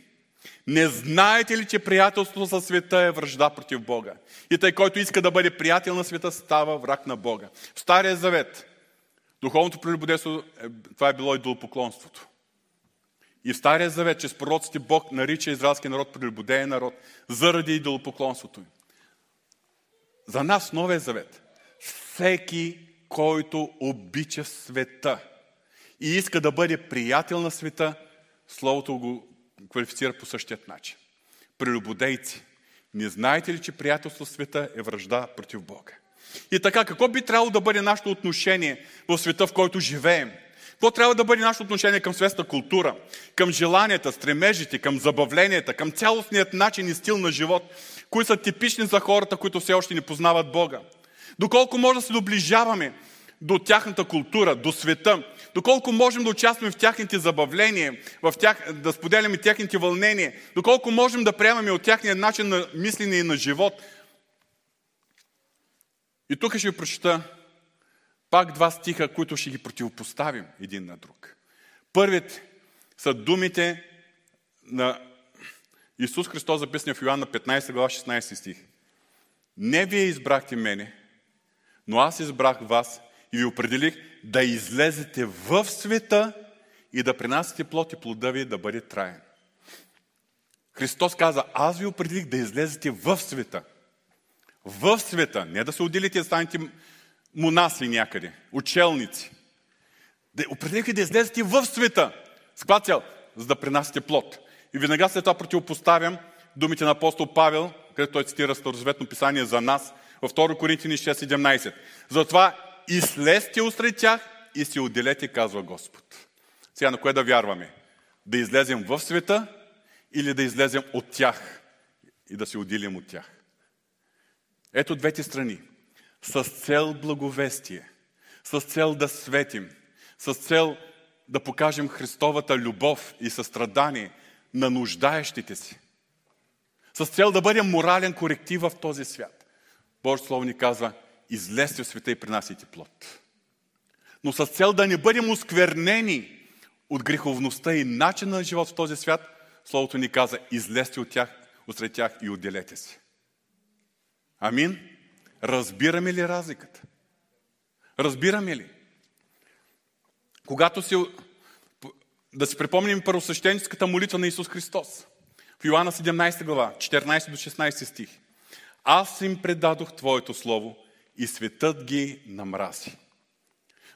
не знаете ли, че приятелството за света е връжда против Бога? И тъй, който иска да бъде приятел на света, става враг на Бога. В Стария Завет, духовното прелюбодейство, е, това е било идолопоклонството. И в Стария Завет, че с пророците Бог нарича израелски народ прелюбодеен народ заради идолопоклонството им. За нас, Новия Завет, всеки който обича света и иска да бъде приятел на света, Словото го квалифицира по същият начин. Прелюбодейци, не знаете ли, че приятелство в света е връжда против Бога? И така, какво би трябвало да бъде нашето отношение в света, в който живеем? Какво трябва да бъде нашето отношение към светска култура, към желанията, стремежите, към забавленията, към цялостният начин и стил на живот, които са типични за хората, които все още не познават Бога? Доколко може да се доближаваме до тяхната култура, до света, доколко можем да участваме в тяхните забавления, в тях, да споделяме тяхните вълнения, доколко можем да приемаме от тяхния начин на мислене и на живот. И тук ще прочета пак два стиха, които ще ги противопоставим един на друг. Първият са думите на Исус Христос, записани в Йоанна 15 глава 16 стих. Не вие избрахте мене, но аз избрах вас и ви определих да излезете в света и да принасяте плод и плода ви да бъде траен. Христос каза, аз ви определих да излезете в света. В света. Не да се отделите и да станете монасли някъде, учелници. Да определих да излезете в света. С каква цел? За да принасяте плод. И веднага след това противопоставям думите на апостол Павел, където той цитира Старозаветно писание за нас, във 2 Коринтини 6.17. Затова излезте усред тях и се отделете, казва Господ. Сега на кое да вярваме? Да излезем в света или да излезем от тях и да се отделим от тях? Ето двете страни. с цел благовестие, с цел да светим, с цел да покажем Христовата любов и състрадание на нуждаещите си, с цел да бъдем морален коректив в този свят. Божието Слово ни казва, излезте в света и принасяйте плод. Но с цел да не бъдем осквернени от греховността и начина на живот в този свят, Словото ни каза, излезте от тях, от тях и отделете се. Амин? Разбираме ли разликата? Разбираме ли? Когато си... Да си припомним първосвещеническата молитва на Исус Христос. В Йоанна 17 глава, 14 до 16 стих. Аз им предадох Твоето Слово и светът ги намрази.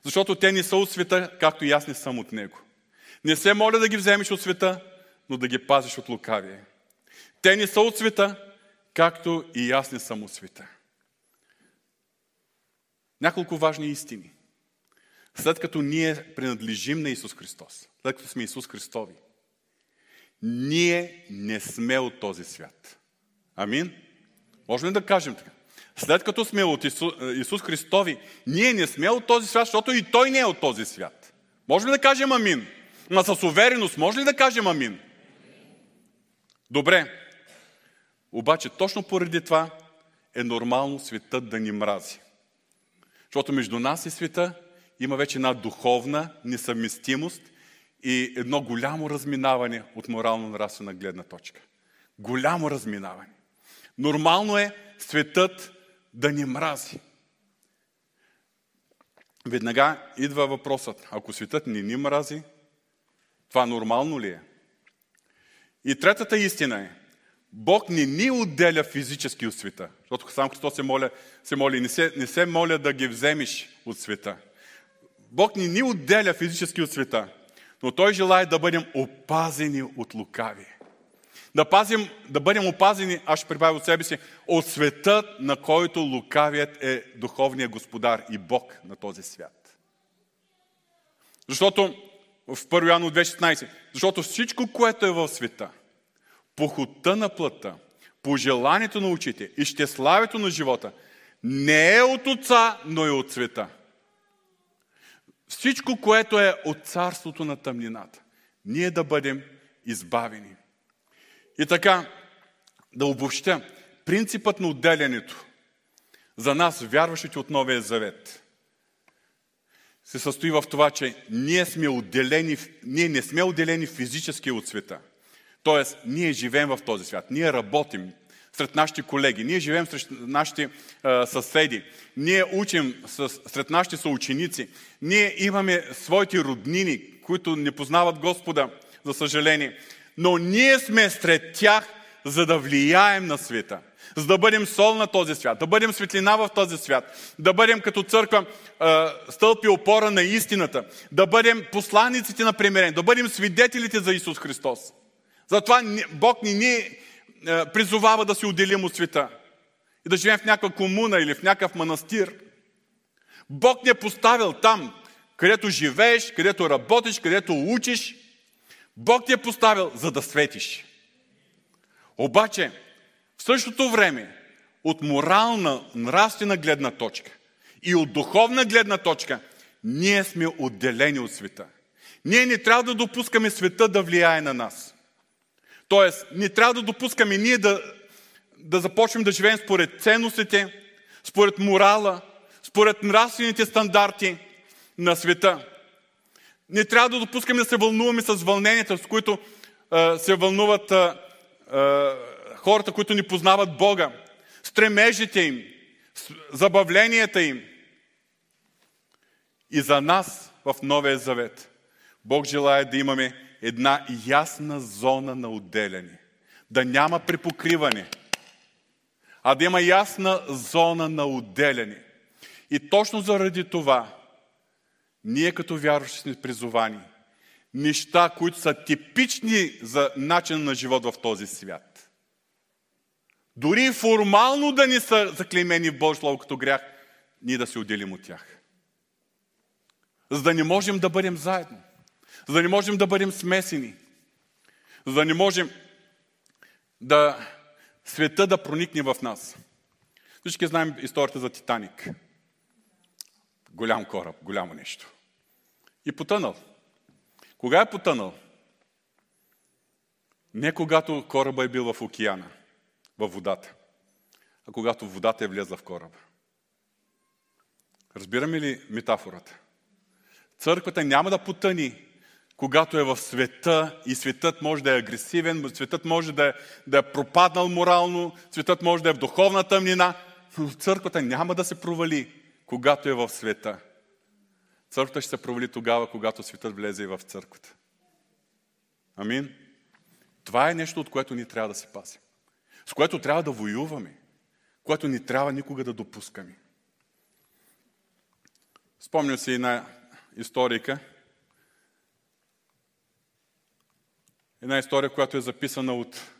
Защото те не са от света, както и аз не съм от него. Не се моля да ги вземеш от света, но да ги пазиш от лукавие. Те не са от света, както и аз не съм от света. Няколко важни истини. След като ние принадлежим на Исус Христос, след като сме Исус Христови, ние не сме от този свят. Амин? Можем ли да кажем така? След като сме от Исус, Исус Христови, ние не сме от този свят, защото и Той не е от този свят. Можем ли да кажем амин? Ма с увереност, може ли да кажем амин? Добре. Обаче точно поради това е нормално светът да ни мрази. Защото между нас и света има вече една духовна несъвместимост и едно голямо разминаване от морално-нравствена гледна точка. Голямо разминаване. Нормално е светът да ни мрази. Веднага идва въпросът. Ако светът не ни мрази, това нормално ли е? И третата истина е, Бог не ни отделя физически от света. Защото сам Христос се, моля, се моли, не се, не се моля да ги вземеш от света. Бог не ни отделя физически от света, но Той желая да бъдем опазени от лукави. Да, пазим, да бъдем опазени, аз ще прибавя от себе си, от света, на който лукавият е духовният господар и Бог на този свят. Защото в 1 Яно 2.16, защото всичко, което е в света – похота на плътта, пожеланието на очите и щеславието на живота не е от отца, но е от света. Всичко, което е от царството на тъмнината, ние да бъдем избавени. И така, да обобщя, принципът на отделянето за нас, вярващите от Новия Завет, се състои в това, че ние, сме отделени, ние не сме отделени физически от света – Тоест, ние живеем в този свят, ние работим сред нашите колеги, ние живеем сред нашите а, съседи, ние учим с, сред нашите съученици, ние имаме своите роднини, които не познават Господа, за съжаление. Но ние сме сред тях, за да влияем на света, за да бъдем сол на този свят, да бъдем светлина в този свят, да бъдем като църква стълпи опора на истината, да бъдем посланиците на примирение, да бъдем свидетелите за Исус Христос. Затова Бог ни ни призовава да се отделим от света и да живеем в някаква комуна или в някакъв манастир. Бог ни е поставил там, където живееш, където работиш, където учиш. Бог ти е поставил, за да светиш. Обаче, в същото време, от морална, нравствена гледна точка и от духовна гледна точка, ние сме отделени от света. Ние не трябва да допускаме света да влияе на нас. Тоест, не трябва да допускаме ние да, да започнем да живеем според ценностите, според морала, според нравствените стандарти на света. Не трябва да допускаме да се вълнуваме с вълненията, с които а, се вълнуват а, а, хората, които ни познават Бога, стремежите им, забавленията им. И за нас в Новия Завет Бог желая да имаме една ясна зона на отделяне. Да няма припокриване, а да има ясна зона на отделяне. И точно заради това, ние като вярващи сме призовани, неща, които са типични за начин на живот в този свят. Дори формално да не са заклеймени в Божие Слово като грях, ние да се отделим от тях. За да не можем да бъдем заедно за да не можем да бъдем смесени, за да не можем да света да проникне в нас. Всички знаем историята за Титаник. Голям кораб, голямо нещо. И потънал. Кога е потънал? Не когато кораба е бил в океана, във водата, а когато водата е влезла в кораба. Разбираме ли метафората? Църквата няма да потъни, когато е в света и светът може да е агресивен, светът може да е, да е пропаднал морално, светът може да е в духовна тъмнина, но църквата няма да се провали, когато е в света. Църквата ще се провали тогава, когато светът влезе и в църквата. Амин. Това е нещо, от което ни трябва да се пазим. С което трябва да воюваме. Което ни трябва никога да допускаме. Спомням си една историка. Една история, която е записана от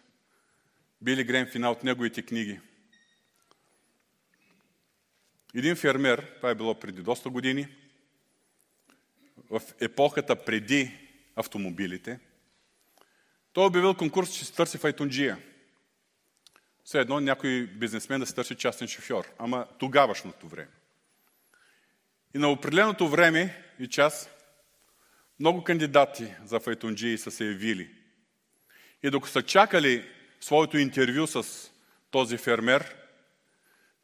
Били Гренфина от неговите книги. Един фермер, това е било преди доста години, в епохата преди автомобилите, той е обявил конкурс, че се търси файтонджия. Все едно някой бизнесмен да се търси частен шофьор, ама тогавашното време. И на определеното време и час много кандидати за файтонджии са се явили. И докато са чакали своето интервю с този фермер,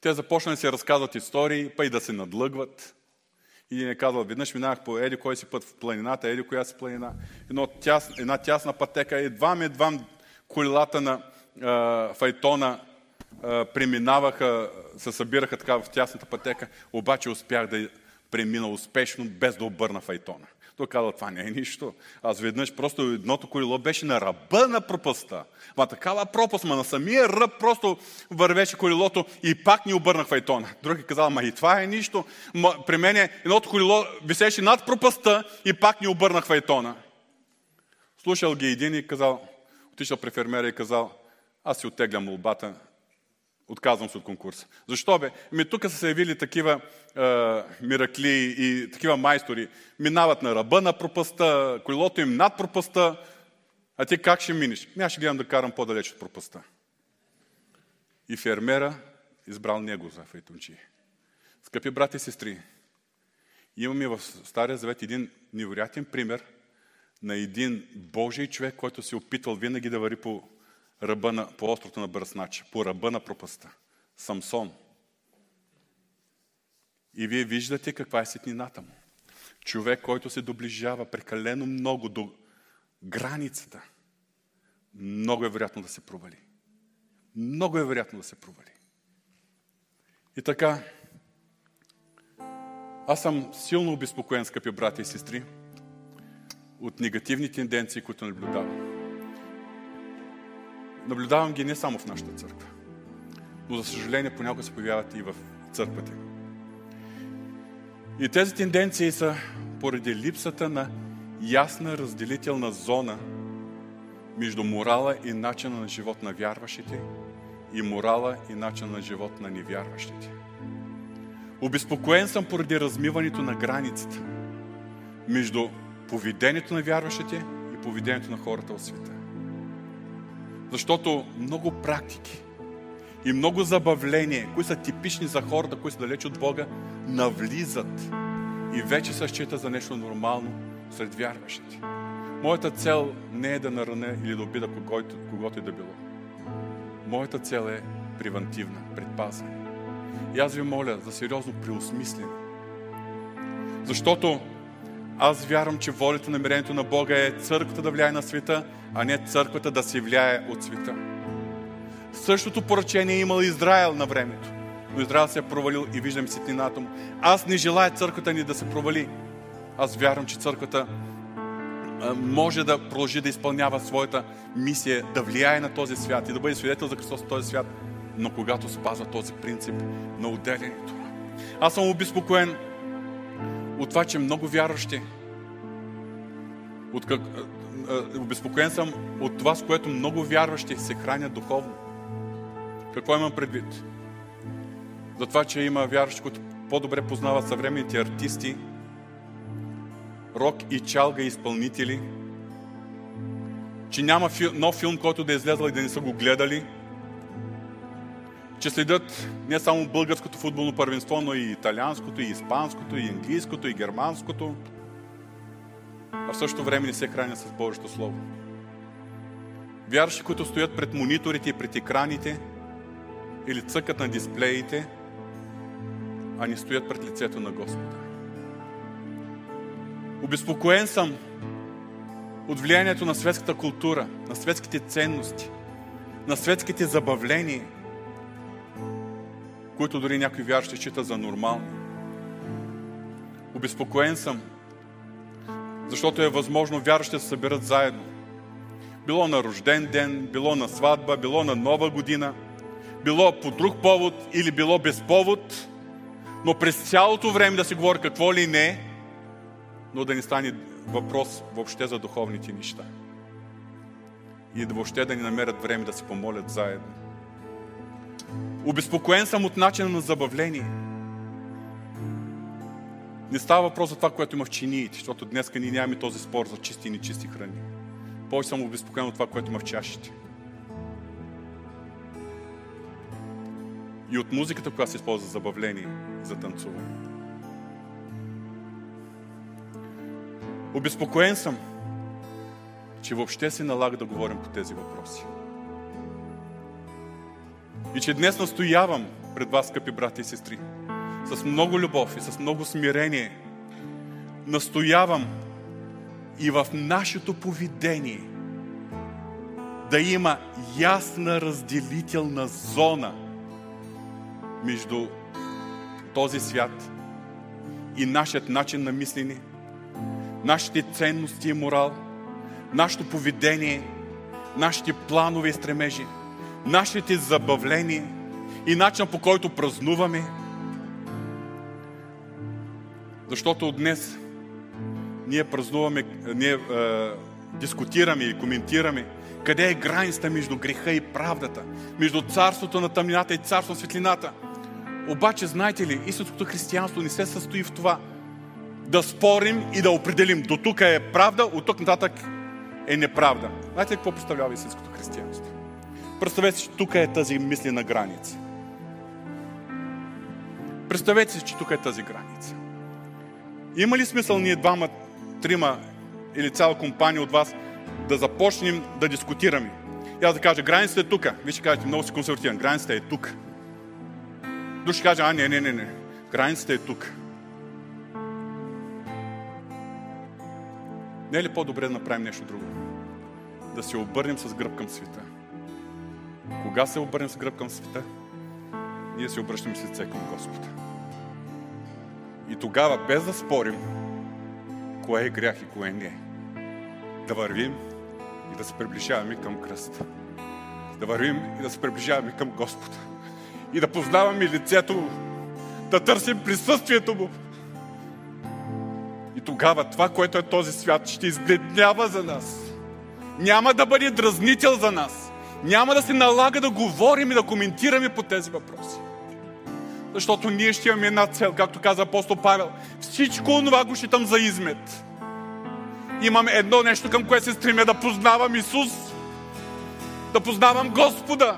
те започнали да се разказват истории, па и да се надлъгват. И не казва, веднъж минах по еди кой си път в планината, еди коя си планина. Едно тяс, една тясна пътека, едвам, едвам колелата на а, файтона а, преминаваха, се събираха така в тясната пътека, обаче успях да премина успешно, без да обърна файтона. Той казва, това не е нищо. Аз веднъж просто едното колело беше на ръба на пропаста. Ма такава пропаст, ма на самия ръб просто вървеше колелото и пак ни обърнах файтона. Други казал, ма и това е нищо. Ма, при мен едното колело висеше над пропаста и пак ни обърнах файтона. Слушал ги един и казал, отишъл при фермера и казал, аз си оттеглям молбата, Отказвам се от конкурса. Защо бе? Ми тук са се явили такива е, миракли и такива майстори. Минават на ръба на пропаста, колелото им над пропаста. А ти как ще минеш? Ми аз ще гледам да карам по-далеч от пропаста. И фермера избрал него за фейтунчи. Скъпи брати и сестри, имаме в Стария Завет един невероятен пример на един Божий човек, който се опитвал винаги да вари по ръба на, по острото на Бръснача, по ръба на пропаста. Самсон. И вие виждате каква е сетнината му. Човек, който се доближава прекалено много до границата, много е вероятно да се провали. Много е вероятно да се провали. И така, аз съм силно обезпокоен, скъпи брати и сестри, от негативни тенденции, които наблюдавам. Наблюдавам ги не само в нашата църква, но за съжаление понякога се появяват и в църквата. И тези тенденции са поради липсата на ясна разделителна зона между морала и начина на живот на вярващите и морала и начина на живот на невярващите. Обезпокоен съм поради размиването на границата между поведението на вярващите и поведението на хората от света. Защото много практики и много забавления, които са типични за хората, които са далеч от Бога, навлизат и вече се счита за нещо нормално сред вярващите. Моята цел не е да наране или да обида когото, когото и да било. Моята цел е превентивна, предпазване. И аз ви моля за сериозно преосмислене. Защото аз вярвам, че волята намерението на Бога е църквата да влияе на света, а не църквата да се влияе от света. Същото поръчение е имал Израел на времето. Но Израел се е провалил и виждам сетнината му. Аз не желая църквата ни да се провали. Аз вярвам, че църквата може да продължи да изпълнява своята мисия, да влияе на този свят и да бъде свидетел за Христос в този свят, но когато спазва този принцип на отделянето. Аз съм обезпокоен от това, че много вярващи, от как, обезпокоен съм от това, с което много вярващи се хранят духовно. Какво имам предвид? За това, че има вярващи, които по-добре познават съвременните артисти, рок и чалга изпълнители, че няма нов филм, който да е излезъл и да не са го гледали, че следят не само българското футболно първенство, но и италианското, и испанското, и английското, и германското, а в същото време не се хранят с Божието Слово. Вярващи, които стоят пред мониторите и пред екраните или цъкат на дисплеите, а не стоят пред лицето на Господа. Обезпокоен съм от влиянието на светската култура, на светските ценности, на светските забавления, които дори някои вярващи считат за нормално. Обезпокоен съм, защото е възможно вярващите да се съберат заедно. Било на рожден ден, било на сватба, било на нова година, било по друг повод или било без повод, но през цялото време да се говори какво ли не, но да не стане въпрос въобще за духовните неща. И да въобще да ни намерят време да се помолят заедно. Обезпокоен съм от начина на забавление. Не става въпрос за това, което има в чиниите, защото днес ние нямаме този спор за чисти и нечисти храни. Повече съм обезпокоен от това, което има в чашите. И от музиката, която се използва за забавление, за танцуване. Обезпокоен съм, че въобще се налага да говорим по тези въпроси. И че днес настоявам пред вас, скъпи брати и сестри, с много любов и с много смирение, настоявам и в нашето поведение да има ясна разделителна зона между този свят и нашият начин на мислене, нашите ценности и морал, нашето поведение, нашите планове и стремежи, нашите забавления и начина по който празнуваме. Защото днес ние празнуваме, ние е, дискутираме и коментираме къде е границата между греха и правдата, между царството на тъмнината и царството на светлината. Обаче, знаете ли, истинското християнство не се състои в това да спорим и да определим до тук е правда, от тук нататък е неправда. Знаете ли какво представлява истинското християнство? Представете си, че тук е тази мислена граница. Представете си, че тук е тази граница. Има ли смисъл ние двама, трима или цяла компания от вас да започнем да дискутираме? И аз да кажа, границата е тук. Вие ще кажете, много си консервативен. Границата е тук. Друг ще каже, а не, не, не, не. Границата е тук. Не е ли по-добре да направим нещо друго? Да се обърнем с гръб към света. Кога се обърнем с гръб към света? Ние се обръщаме с лице към Господа. И тогава, без да спорим, кое е грях и кое не е, да вървим и да се приближаваме към кръста. Да вървим и да се приближаваме към Господа. И да познаваме лицето Му. Да търсим присъствието Му. И тогава това, което е този свят, ще избледнява за нас. Няма да бъде дразнител за нас. Няма да се налага да говорим и да коментираме по тези въпроси. Защото ние ще имаме една цел, както каза апостол Павел. Всичко това го считам за измет. Имам едно нещо, към което се стремя да познавам Исус. Да познавам Господа.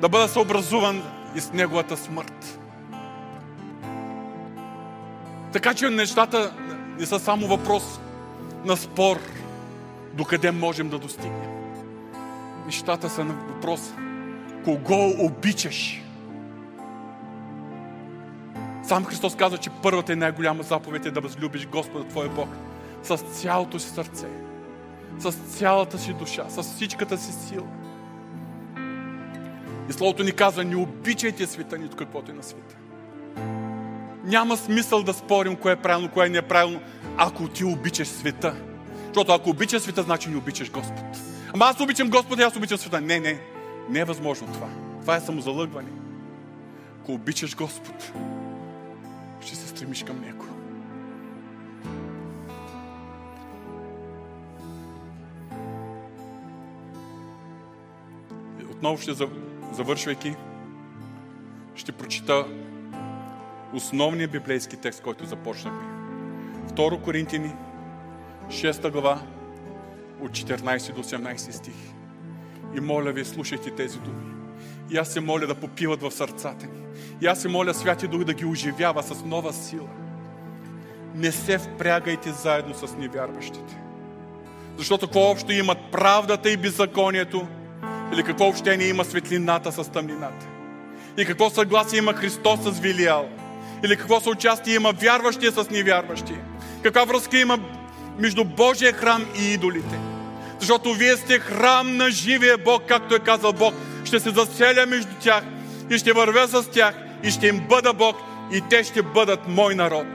Да бъда съобразуван и с Неговата смърт. Така че нещата не са само въпрос на спор, докъде можем да достигнем. Нещата са на въпрос кого обичаш. Сам Христос казва, че първата и най-голяма заповед е да възлюбиш Господа Твоя Бог с цялото си сърце, с цялата си душа, с всичката си сила. И Словото ни казва, не обичайте света, нито каквото е на света. Няма смисъл да спорим кое е правилно, кое е неправилно, ако ти обичаш света. Защото ако обичаш света, значи не обичаш Господ. Ама аз обичам Господ и аз обичам света. Не, не. Не е възможно това. Това е самозалъгване. Ако обичаш Господ, ще се стремиш към Него. Отново ще завършвайки, ще прочита основния библейски текст, който започнахме. Второ Коринтини, 6 глава, от 14 до 18 стих. И моля ви, слушайте тези думи. И аз се моля да попиват в сърцата ни. И аз се моля Святи Дух да ги оживява с нова сила. Не се впрягайте заедно с невярващите. Защото какво общо имат правдата и беззаконието? Или какво общение има светлината с тъмнината? И какво съгласие има Христос с Вилиал? Или какво съучастие има вярващия с невярващи? Каква връзка има между Божия храм и идолите? Защото вие сте храм на живия Бог, както е казал Бог. Ще се заселя между тях и ще вървя с тях и ще им бъда Бог и те ще бъдат мой народ.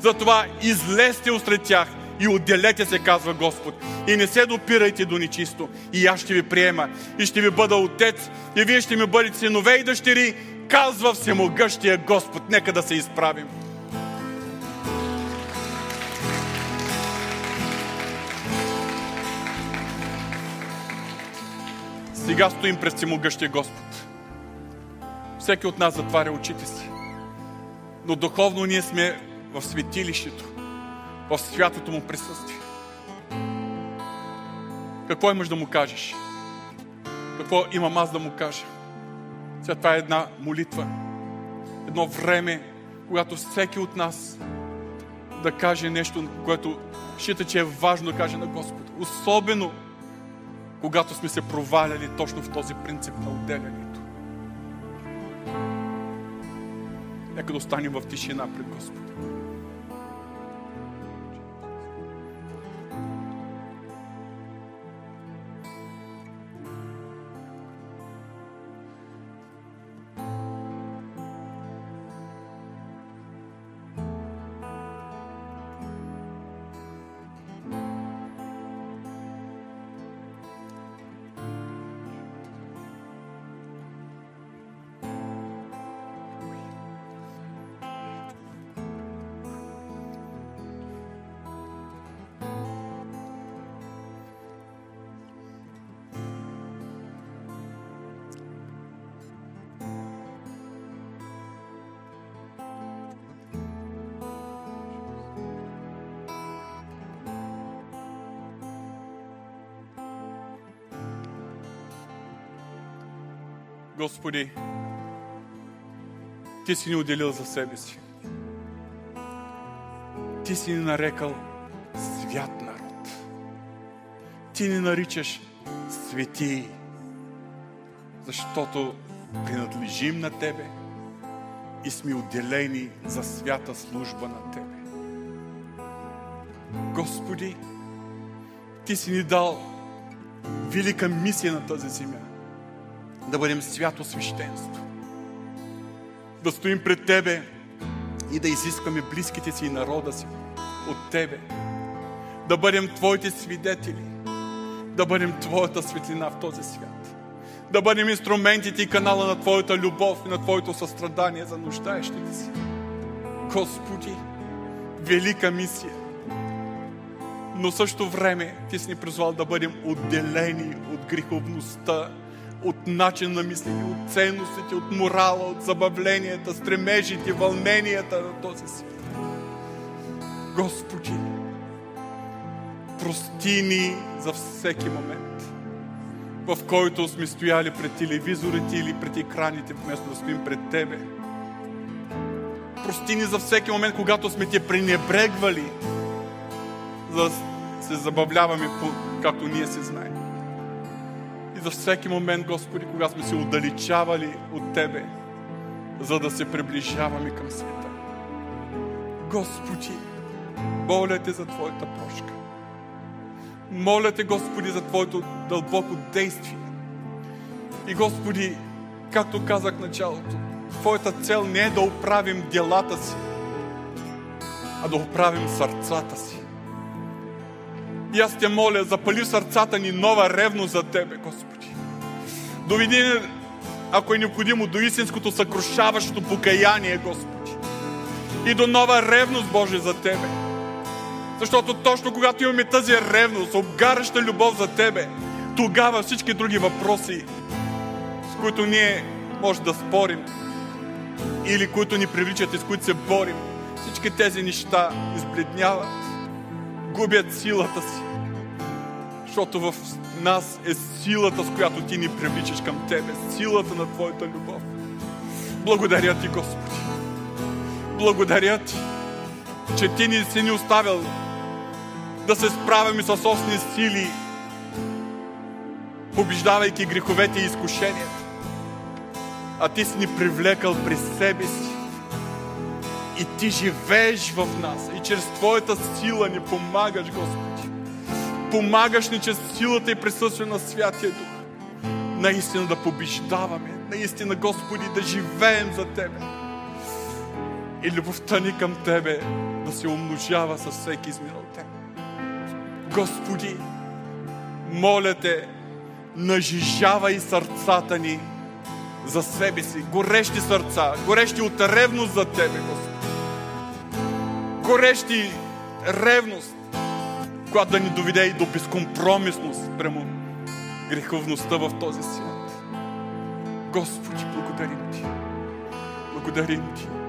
Затова излезте усред тях и отделете се, казва Господ. И не се допирайте до нечисто. И аз ще ви приема. И ще ви бъда отец. И вие ще ми бъдете синове и дъщери, казва всемогъщия Господ. Нека да се изправим. Сега стоим пред всемогъщия Господ. Всеки от нас затваря очите си. Но духовно ние сме в светилището, в святото му присъствие. Какво имаш да му кажеш? Какво имам аз да му кажа? Сега това е една молитва. Едно време, когато всеки от нас да каже нещо, което счита, че е важно да каже на Господ. Особено, когато сме се проваляли точно в този принцип на отделянето. Нека да останем в тишина пред Господ. Господи, Ти си ни отделил за себе си. Ти си ни нарекал свят народ. Ти ни наричаш свети, защото принадлежим на Тебе и сме отделени за свята служба на Тебе. Господи, Ти си ни дал велика мисия на тази земя да бъдем свято свещенство. Да стоим пред Тебе и да изискваме близките си и народа си от Тебе. Да бъдем Твоите свидетели. Да бъдем Твоята светлина в този свят. Да бъдем инструментите и канала на Твоята любов и на Твоето състрадание за нуждаещите си. Господи, велика мисия. Но също време Ти си ни призвал да бъдем отделени от греховността, от начин на мислене, от ценностите, от морала, от забавленията, стремежите, вълненията на този свят. Господи, прости ни за всеки момент, в който сме стояли пред телевизорите или пред екраните, вместо да стоим пред Тебе. Прости ни за всеки момент, когато сме Те пренебрегвали, за да се забавляваме, както ние се знаем и за всеки момент, Господи, когато сме се отдалечавали от Тебе, за да се приближаваме към света. Господи, моля Те за Твоята прошка. Моля Те, Господи, за Твоето дълбоко действие. И Господи, както казах в началото, Твоята цел не е да оправим делата си, а да оправим сърцата си. И аз те моля, запали в сърцата ни нова ревност за Тебе, Господи. Доведи ако е необходимо, до истинското съкрушаващо покаяние, Господи. И до нова ревност, Боже, за Тебе. Защото точно когато имаме тази ревност, обгаряща любов за Тебе, тогава всички други въпроси, с които ние може да спорим, или които ни привличат и с които се борим, всички тези неща избледняват губят силата си. защото в нас е силата, с която Ти ни привличаш към Тебе, силата на Твоята любов. Благодаря Ти, Господи. Благодаря Ти, че Ти ни си ни оставил да се справяме с осни сили, побеждавайки греховете и изкушенията. А Ти си ни привлекал при себе си. И Ти живееш в нас. И чрез Твоята сила ни помагаш, Господи. Помагаш ни чрез силата и присъствие на Святия Дух. Наистина да побеждаваме. Наистина, Господи, да живеем за Тебе. И любовта ни към Тебе да се умножава с всеки изминал ден. Господи, моля Те, нажижавай сърцата ни за себе си. Горещи сърца, горещи от ревност за Тебе, Господи. Горещи ревност, която да ни доведе и до безкомпромисност прямо греховността в този свят. Господи, благодарим Ти. Благодарим Ти.